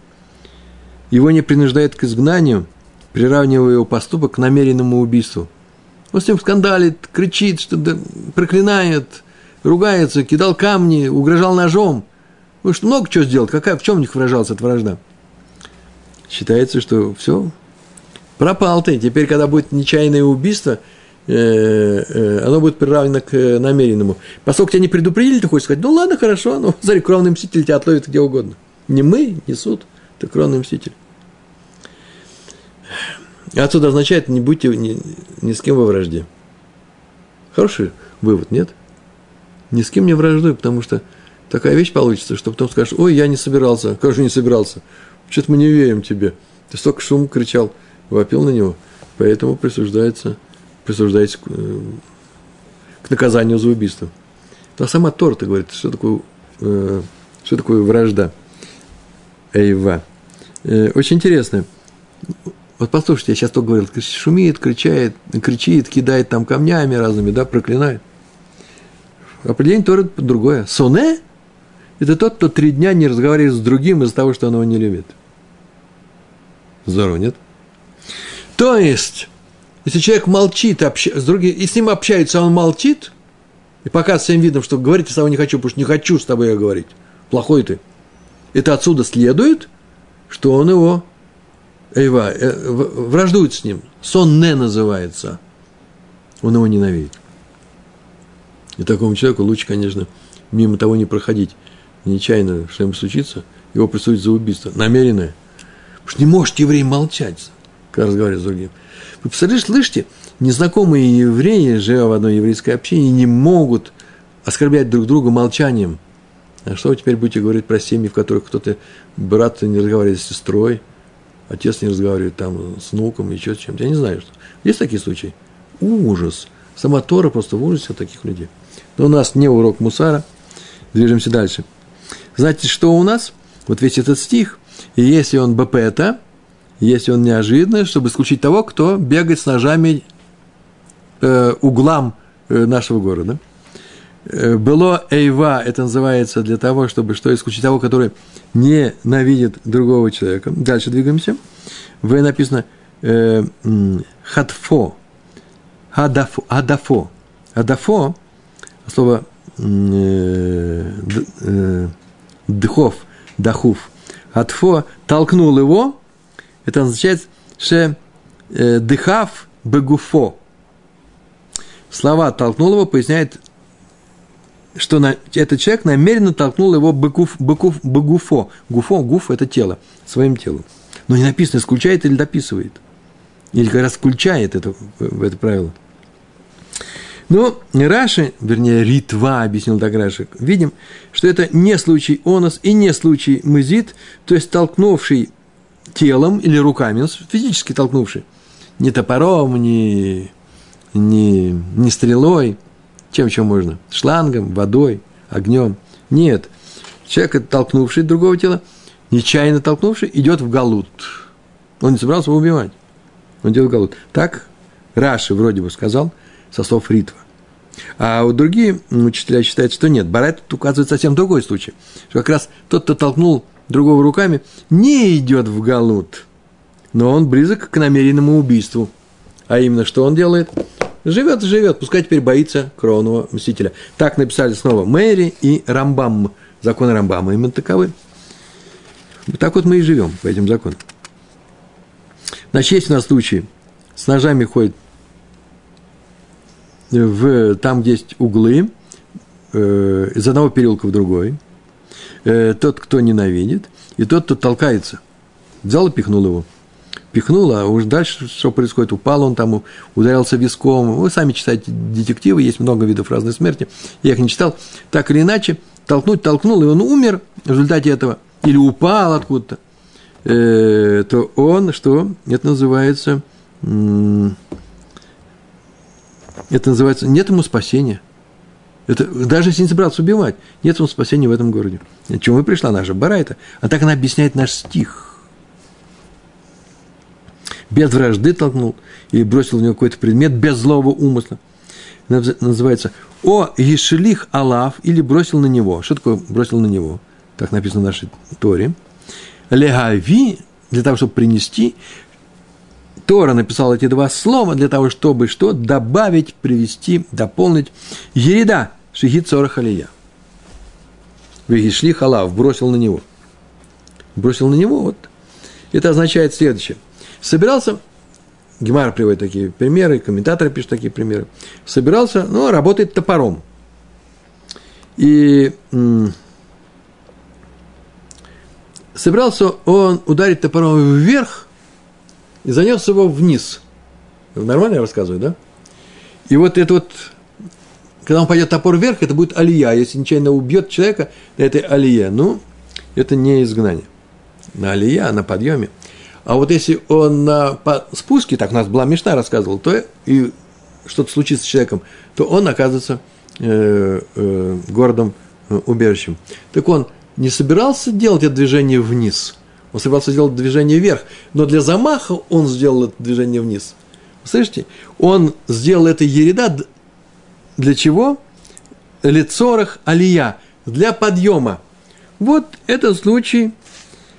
его не принуждает к изгнанию, приравнивая его поступок к намеренному убийству. Он с ним скандалит, кричит, что проклинает, ругается, кидал камни, угрожал ножом. Ну, что много чего сделал, какая, в чем у них выражалась эта вражда? Считается, что все, пропал ты. Теперь, когда будет нечаянное убийство, оно будет приравнено к намеренному. Поскольку тебя не предупредили, ты хочешь сказать, ну ладно, хорошо, ну, смотри, кровный мститель тебя отловит где угодно. Не мы, не суд, ты кровный мститель. Отсюда означает, не будьте ни, ни с кем во вражде. Хороший вывод, нет? Ни с кем не враждуй, потому что такая вещь получится, что потом скажешь, ой, я не собирался, как же не собирался, что-то мы не верим тебе. Ты столько шум кричал, вопил на него, поэтому присуждается, присуждается к, э, к наказанию за убийство. А сама Торта говорит, что такое, э, что такое вражда. Эйва. Э, очень интересно. Вот послушайте, я сейчас только говорил, шумит, кричает, кричит, кидает там камнями разными, да, проклинает. Определение Торы другое. Соне – это тот, кто три дня не разговаривает с другим из-за того, что он его не любит. Здорово, нет? То есть, если человек молчит, общ... с другим, и с ним общается, а он молчит, и показывает своим видом, что говорить с тобой не хочу, потому что не хочу с тобой говорить. Плохой ты. Это отсюда следует, что он его Эйва, э, враждует с ним. Сон не называется. Он его ненавидит. И такому человеку лучше, конечно, мимо того не проходить. Нечаянно что-нибудь случится, его присудить за убийство. Намеренное. Потому что не может еврей молчать, когда разговаривает с другим. Вы представляете, слышите, незнакомые евреи, живя в одной еврейской общине, не могут оскорблять друг друга молчанием. А что вы теперь будете говорить про семьи, в которых кто-то, брат не разговаривает с сестрой, отец не разговаривает там с внуком, еще с чем-то. Я не знаю, что. Есть такие случаи? Ужас. Сама Тора просто в ужасе от таких людей. Но у нас не урок мусара. Движемся дальше. Знаете, что у нас? Вот весь этот стих, и если он БПТа, если он неожиданный, чтобы исключить того, кто бегает с ножами э, углам э, нашего города. Э, было эйва, это называется для того, чтобы что исключить того, который ненавидит другого человека. Дальше двигаемся. В написано э, хатфо, хадафо, адафо. Адафо, слово э, э, дхов, дахув. Хатфо толкнул его, это означает, что э, дыхав бегуфо. Слова толкнул его поясняет что на, этот человек намеренно толкнул его быкуф, быкуф, быгуфо. Гуфо, гуф – это тело, своим телом. Но не написано, исключает или дописывает. Или как раз включает это, это правило. Но Раши, вернее, Ритва, объяснил так Раши, видим, что это не случай онос и не случай мызит, то есть толкнувший телом или руками, физически толкнувший, не топором, не, не, не стрелой – чем еще можно? Шлангом, водой, огнем. Нет. Человек, толкнувший другого тела, нечаянно толкнувший, идет в галут. Он не собирался его убивать. Он в галут. Так Раши вроде бы сказал со слов Ритва. А у другие учителя считают, что нет. Барайт тут указывает совсем другой случай. Что как раз тот, кто толкнул другого руками, не идет в галут, но он близок к намеренному убийству. А именно, что он делает? Живет живет, пускай теперь боится кровного мстителя. Так написали снова Мэри и Рамбам. Законы Рамбама именно таковы. Так вот мы и живем по этим законам. Значит, есть у нас случаи, с ножами ходят в, там, где есть углы, э, из одного переулка в другой. Э, тот, кто ненавидит, и тот, кто толкается. Взял и пихнул его – пихнуло, а уж дальше что происходит? Упал он там, ударился виском. Вы сами читаете детективы, есть много видов разной смерти. Я их не читал. Так или иначе, толкнуть толкнул, и он умер в результате этого. Или упал откуда-то. Э, то он, что? Это называется... это называется... Нет ему спасения. Это, даже если не собрался убивать, нет ему спасения в этом городе. Чему и пришла наша Барайта. А так она объясняет наш стих – без вражды толкнул или бросил в него какой-то предмет без злого умысла. Называется «О Ешелих Алав» или бросил на него. Что такое бросил на него? Так написано в нашей Торе. Легави, для того, чтобы принести, Тора написал эти два слова для того, чтобы что? Добавить, привести, дополнить. Ереда, шихит сорах алия. Вегишли халав, бросил на него. Бросил на него, вот. Это означает следующее. Собирался, Гемар приводит такие примеры, комментаторы пишут такие примеры. Собирался, ну, работает топором. И м- собирался он ударить топором вверх и занес его вниз. Нормально я рассказываю, да? И вот это вот, когда он пойдет топор вверх, это будет алия. Если нечаянно убьет человека на этой алия, ну, это не изгнание. На алия, на подъеме. А вот если он на спуске, так у нас была Мишна рассказывал, то и что-то случится с человеком, то он оказывается э, э, городом э, убежищем. Так он не собирался делать это движение вниз, он собирался сделать движение вверх, но для замаха он сделал это движение вниз. Слышите? Он сделал это ереда для чего? Лицорах алия, для подъема. Вот этот случай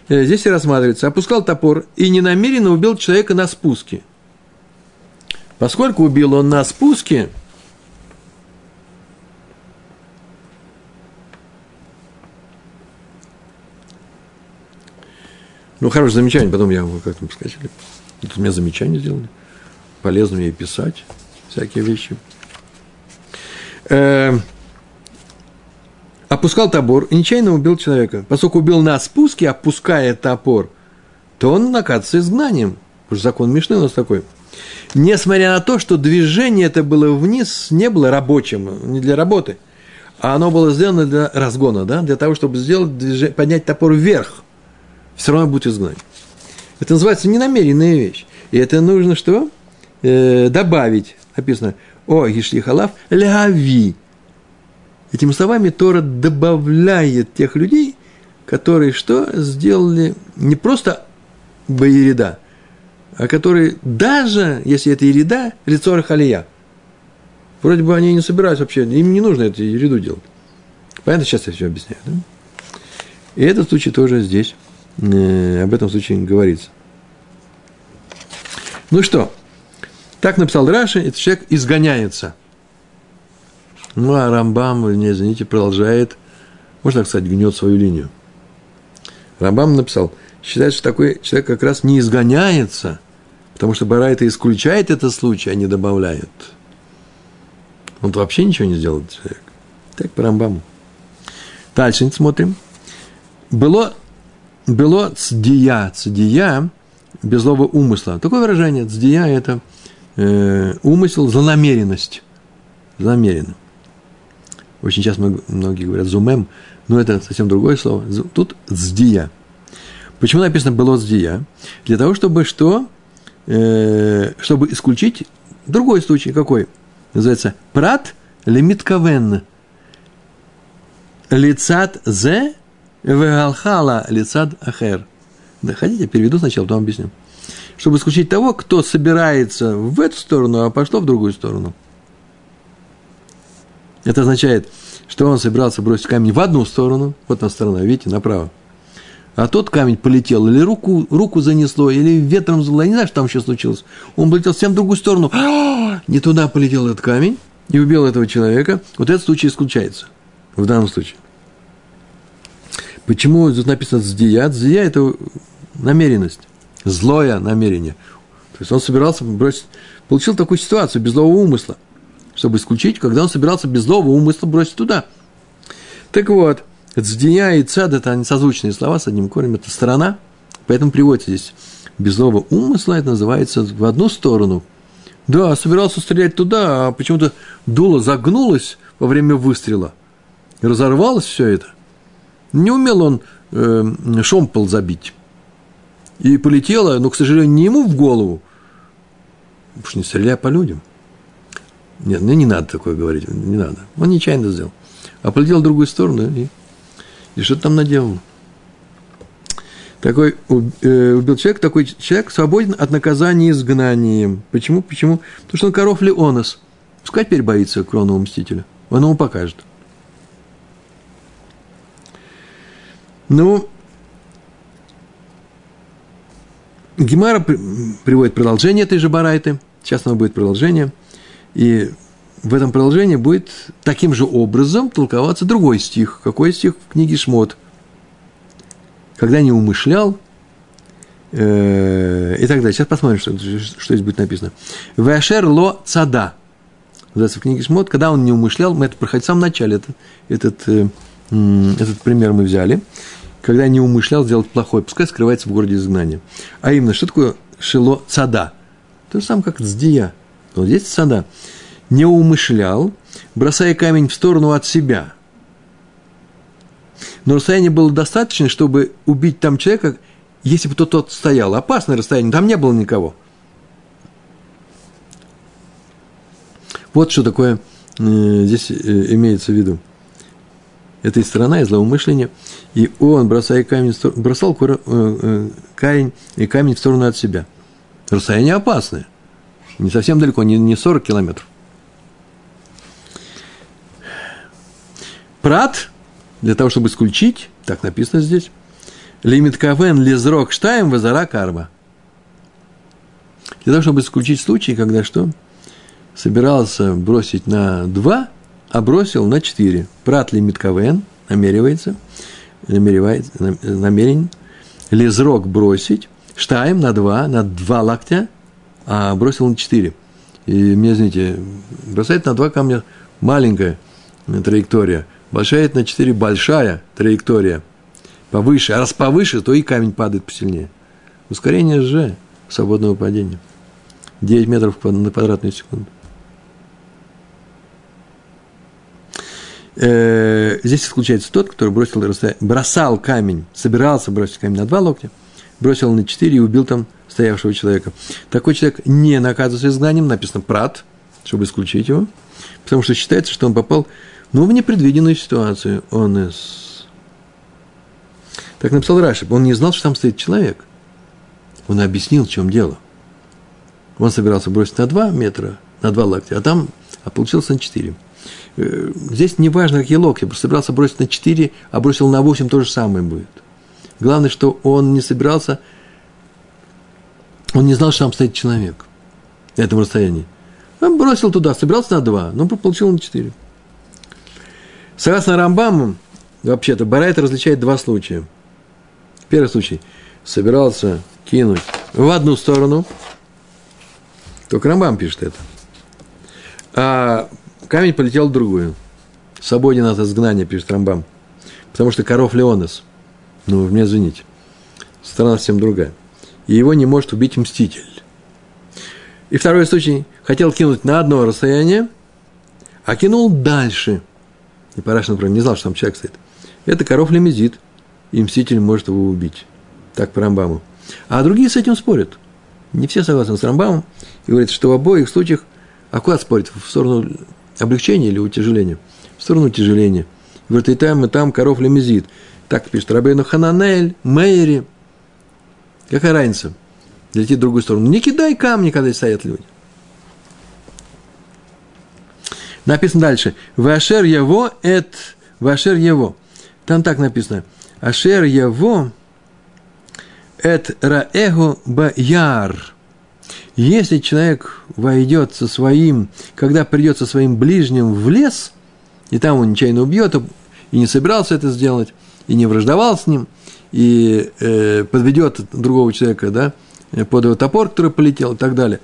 э, здесь и рассматривается. Опускал топор и ненамеренно убил человека на спуске. Поскольку убил он на спуске – Ну, хорошее замечание, потом я как там сказали. Тут у меня замечание сделали. Полезно мне писать всякие вещи. Э, опускал топор и нечаянно убил человека. Поскольку убил на спуске, опуская топор, то он наказывается изгнанием. Что закон Мишны у нас такой. Несмотря на то, что движение это было вниз, не было рабочим, не для работы, а оно было сделано для разгона, да, для того, чтобы сделать движение, поднять топор вверх – все равно будет изгнание. Это называется ненамеренная вещь. И это нужно что? Э, добавить. Написано, о, Гишлихалав, ляви. Этими словами Тора добавляет тех людей, которые что? Сделали не просто Баирида, а которые даже, если это Ирида, лицо Халия. Вроде бы они не собираются вообще, им не нужно эту Ириду делать. Понятно, сейчас я все объясняю. Да? И этот случай тоже здесь э, об этом случае говорится. Ну что, так написал Раши, этот человек изгоняется. Ну, а Рамбам, не извините, продолжает, можно так сказать, гнет свою линию. Рамбам написал, считает, что такой человек как раз не изгоняется, потому что Бара это исключает этот случай, а не добавляет. Он вообще ничего не сделал, человек. Так, по Рамбаму. Дальше смотрим. Было было цдия. Цдия без злого умысла. Такое выражение. Цдия – это э, умысел, злонамеренность. Злонамеренно. Очень часто многие говорят зумем, но это совсем другое слово. Тут цдия. Почему написано было цдия? Для того, чтобы что? Э, чтобы исключить другой случай. Какой? Называется прат лимит кавен. Лицат зе Вегалхала лицад ахер. Да, хотите, переведу сначала, потом объясню. Чтобы исключить того, кто собирается в эту сторону, а пошло в другую сторону. Это означает, что он собирался бросить камень в одну сторону, вот на сторона, видите, направо. А тот камень полетел, или руку, руку занесло, или ветром зло, я не знаю, что там еще случилось. Он полетел совсем в другую сторону. А, не туда полетел этот камень и убил этого человека. Вот этот случай исключается в данном случае. Почему тут написано «здия»? «Здия» – это намеренность, злое намерение. То есть он собирался бросить, получил такую ситуацию без злого умысла, чтобы исключить, когда он собирался без злого умысла бросить туда. Так вот, «здия» и «цад» – это они созвучные слова с одним корнем, это «сторона», поэтому приводится здесь без злого умысла, это называется в одну сторону. Да, собирался стрелять туда, а почему-то дуло загнулось во время выстрела. Разорвалось все это – не умел он э, шомпол забить. И полетело, но, к сожалению, не ему в голову. Уж не стреляй по людям. Нет, ну не надо такое говорить, не надо. Он нечаянно сделал. А полетел в другую сторону и, и что-то там наделал. такой э, убил человек, такой человек свободен от наказания изгнанием. Почему? Почему? Потому что он коров Леонос. Пускай теперь боится кровного мстителя. Он ему покажет. Ну, Гемара приводит продолжение этой же барайты. Сейчас оно будет продолжение. И в этом продолжении будет таким же образом толковаться другой стих. Какой стих в книге Шмот? Когда не умышлял, э, и так далее. Сейчас посмотрим, что, что здесь будет написано. Вешер ло цада. Называется в книге Шмот. Когда он не умышлял, мы это проходили в самом начале, это, этот, э, этот пример мы взяли когда не умышлял сделать плохое, пускай скрывается в городе изгнания. А именно, что такое шило цада? То же самое, как цдия. Вот здесь цада. Не умышлял, бросая камень в сторону от себя. Но расстояние было достаточно, чтобы убить там человека, если бы тот, тот стоял. Опасное расстояние, там не было никого. Вот что такое э, здесь э, имеется в виду. Это и сторона, и злоумышление – и он, бросая камень, бросал э, э, камень и камень в сторону от себя. Расстояние опасное. Не совсем далеко, не, не 40 километров. Прат, для того, чтобы исключить, так написано здесь, лимит кавен лизрок штаем вазара карма. Для того, чтобы исключить случай, когда что? Собирался бросить на 2, а бросил на 4. Прат лимит кавен намеревается – намеревает, намерен лизрок бросить, штаем на два, на два локтя, а бросил на четыре. И мне, извините, бросает на два камня маленькая траектория, большая на четыре большая траектория, повыше, а раз повыше, то и камень падает посильнее. Ускорение же свободного падения. 9 метров на квадратную секунду. Э, здесь исключается тот, который бросил, бросал камень, собирался бросить камень на два локтя, бросил на четыре и убил там стоявшего человека. Такой человек не наказывается изгнанием, написано «прат», чтобы исключить его, потому что считается, что он попал ну, в непредвиденную ситуацию. Он из... Так написал Раши. Он не знал, что там стоит человек. Он объяснил, в чем дело. Он собирался бросить на два метра, на два локтя, а там а получился на четыре здесь не важно, какие локти. Собирался бросить на 4, а бросил на 8, то же самое будет. Главное, что он не собирался, он не знал, что там стоит человек на этом расстоянии. Он бросил туда, собирался на 2, но получил на 4. Согласно Рамбаму, вообще-то, Барайт различает два случая. Первый случай. Собирался кинуть в одну сторону. Только Рамбам пишет это. А камень полетел в другую. Свободен от изгнания, пишет Рамбам. Потому что коров Леонес. Ну, мне извините. Страна совсем другая. И его не может убить мститель. И второй случай. Хотел кинуть на одно расстояние, а кинул дальше. И Параш, например, не знал, что там человек стоит. Это коров лемезит, и мститель может его убить. Так по Рамбаму. А другие с этим спорят. Не все согласны с Рамбамом. И говорят, что в обоих случаях, а куда спорят? В сторону облегчение или утяжеление? В сторону утяжеления. Говорит, и там, и там коров лемезит. Так пишет Рабейну Хананель, Мейри. Какая разница? Летит в другую сторону. Не кидай камни, когда стоят люди. Написано дальше. Вашер его эт Вашер его. Там так написано. Ашер его эт раэго баяр. Если человек войдет со своим, когда придет со своим ближним в лес, и там он нечаянно убьет, и не собирался это сделать, и не враждовал с ним, и э, подведет другого человека, да, под его топор, который полетел, и так далее.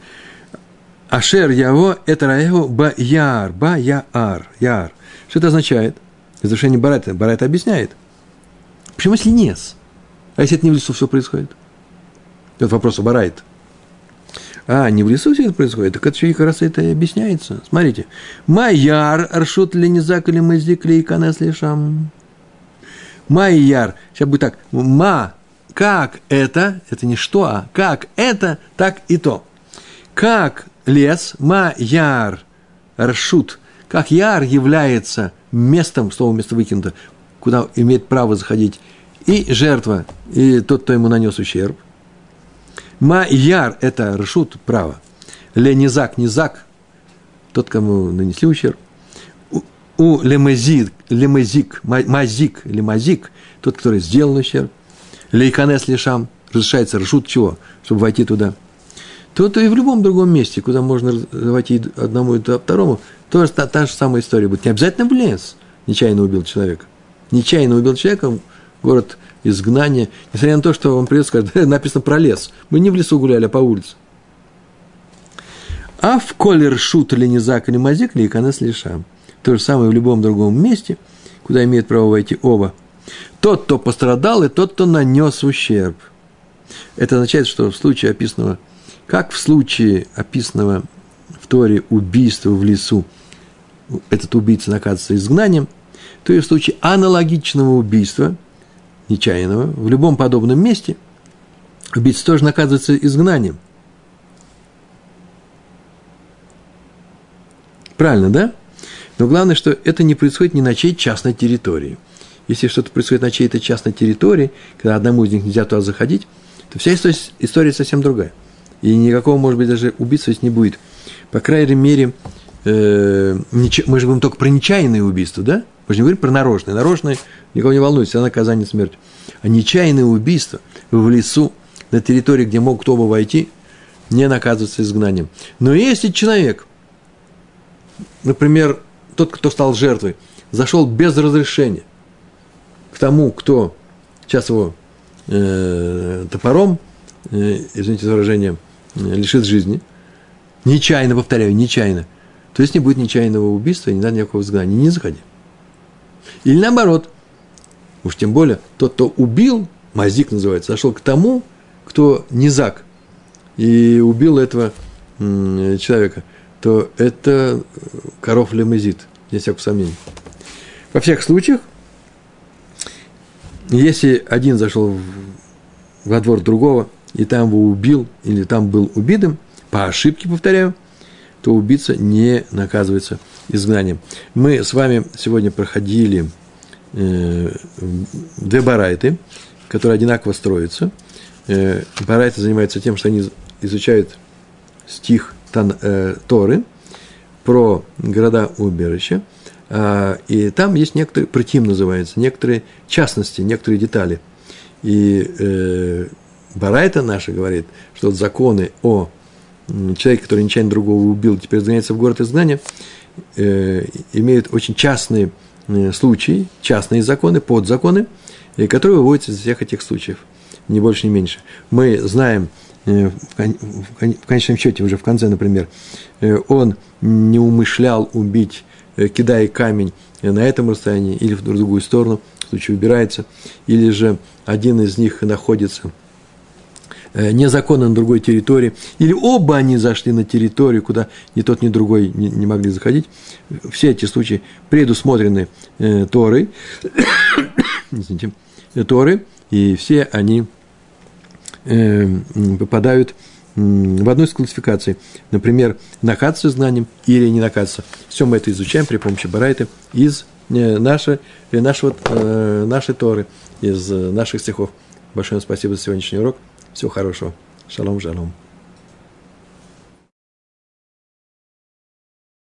Ашер Яво – это Раеву Ба-Яр, Ба-Яар, Яр. Что это означает? Разрушение Барайта. Барайта объясняет. Почему если нес? А если это не в лесу все происходит? Это вопрос у Барайта. А, не в лесу все это происходит, так это как раз это и объясняется. Смотрите. Майяр аршут ленизак или маздик лейканес лишам. Майяр. Сейчас будет так. Ма. Как это, это не что, а как это, так и то. Как лес, ма яр, как яр является местом, слово место выкинуто, куда имеет право заходить и жертва, и тот, кто ему нанес ущерб. Ма яр – это ршут, право. Ле низак, низак – тот, кому нанесли ущерб. У лемезик, лемезик, мазик, лемазик – тот, который сделал ущерб. Лейканес лишам – разрешается ршут чего? Чтобы войти туда. То-то и в любом другом месте, куда можно войти одному и второму, тоже та, та же самая история будет. Не обязательно в лес нечаянно убил человека. Нечаянно убил человека, город изгнания, несмотря на то, что он придет и скажет, написано про лес. Мы не в лесу гуляли, а по улице. А в колер шут или низак или мазик или иконес лиша. То же самое в любом другом месте, куда имеет право войти оба. Тот, кто пострадал, и тот, кто нанес ущерб. Это означает, что в случае описанного, как в случае описанного в Торе убийства в лесу, этот убийца наказывается изгнанием, то и в случае аналогичного убийства – нечаянного, в любом подобном месте, убийца тоже наказывается изгнанием. Правильно, да? Но главное, что это не происходит ни на чьей частной территории. Если что-то происходит на чьей-то частной территории, когда одному из них нельзя туда заходить, то вся история, история совсем другая. И никакого, может быть, даже убийства здесь не будет. По крайней мере, э, мы же говорим только про нечаянные убийства, да? Мы же не говорим про нарочное. Нарочное никого не волнует, все наказание смертью. А нечаянное убийство в лесу, на территории, где могут оба войти, не наказывается изгнанием. Но если человек, например, тот, кто стал жертвой, зашел без разрешения к тому, кто сейчас его э, топором, э, извините за выражение, э, лишит жизни, нечаянно, повторяю, нечаянно, то есть не будет нечаянного убийства, не надо никакого изгнания, не заходи. Или наоборот, уж тем более, тот, кто убил, мазик называется, зашел к тому, кто низак, и убил этого человека, то это коров лемезит, не всякого сомнения. Во всех случаях, если один зашел во двор другого, и там его убил, или там был убитым, по ошибке, повторяю, то убийца не наказывается изгнанием. Мы с вами сегодня проходили э, две барайты, которые одинаково строятся. Э, барайты занимаются тем, что они изучают стих Тан, э, Торы про города-убежища, э, и там есть некоторые, притим называется, некоторые частности, некоторые детали. И э, Барайта наша говорит, что законы о человеке, который нечаянно другого убил, теперь изгоняется в город изгнания, э, имеют очень частные э, случаи, частные законы, подзаконы, э, которые выводятся из всех этих случаев, ни больше, ни меньше. Мы знаем, э, в конечном счете, уже в конце, например, он не умышлял убить, кидая камень на этом расстоянии или в другую сторону, в случае убирается, или же один из них находится – незаконно на другой территории, или оба они зашли на территорию, куда ни тот, ни другой не, не могли заходить. Все эти случаи предусмотрены э, Торой, извините, э, Торы, и все они э, попадают в одну из классификаций. Например, накаться знанием или не накаться. Все мы это изучаем при помощи Барайта из э, нашей, нашего, э, нашей Торы, из наших стихов. Большое спасибо за сегодняшний урок. Всего хорошего. Шалом, шалом.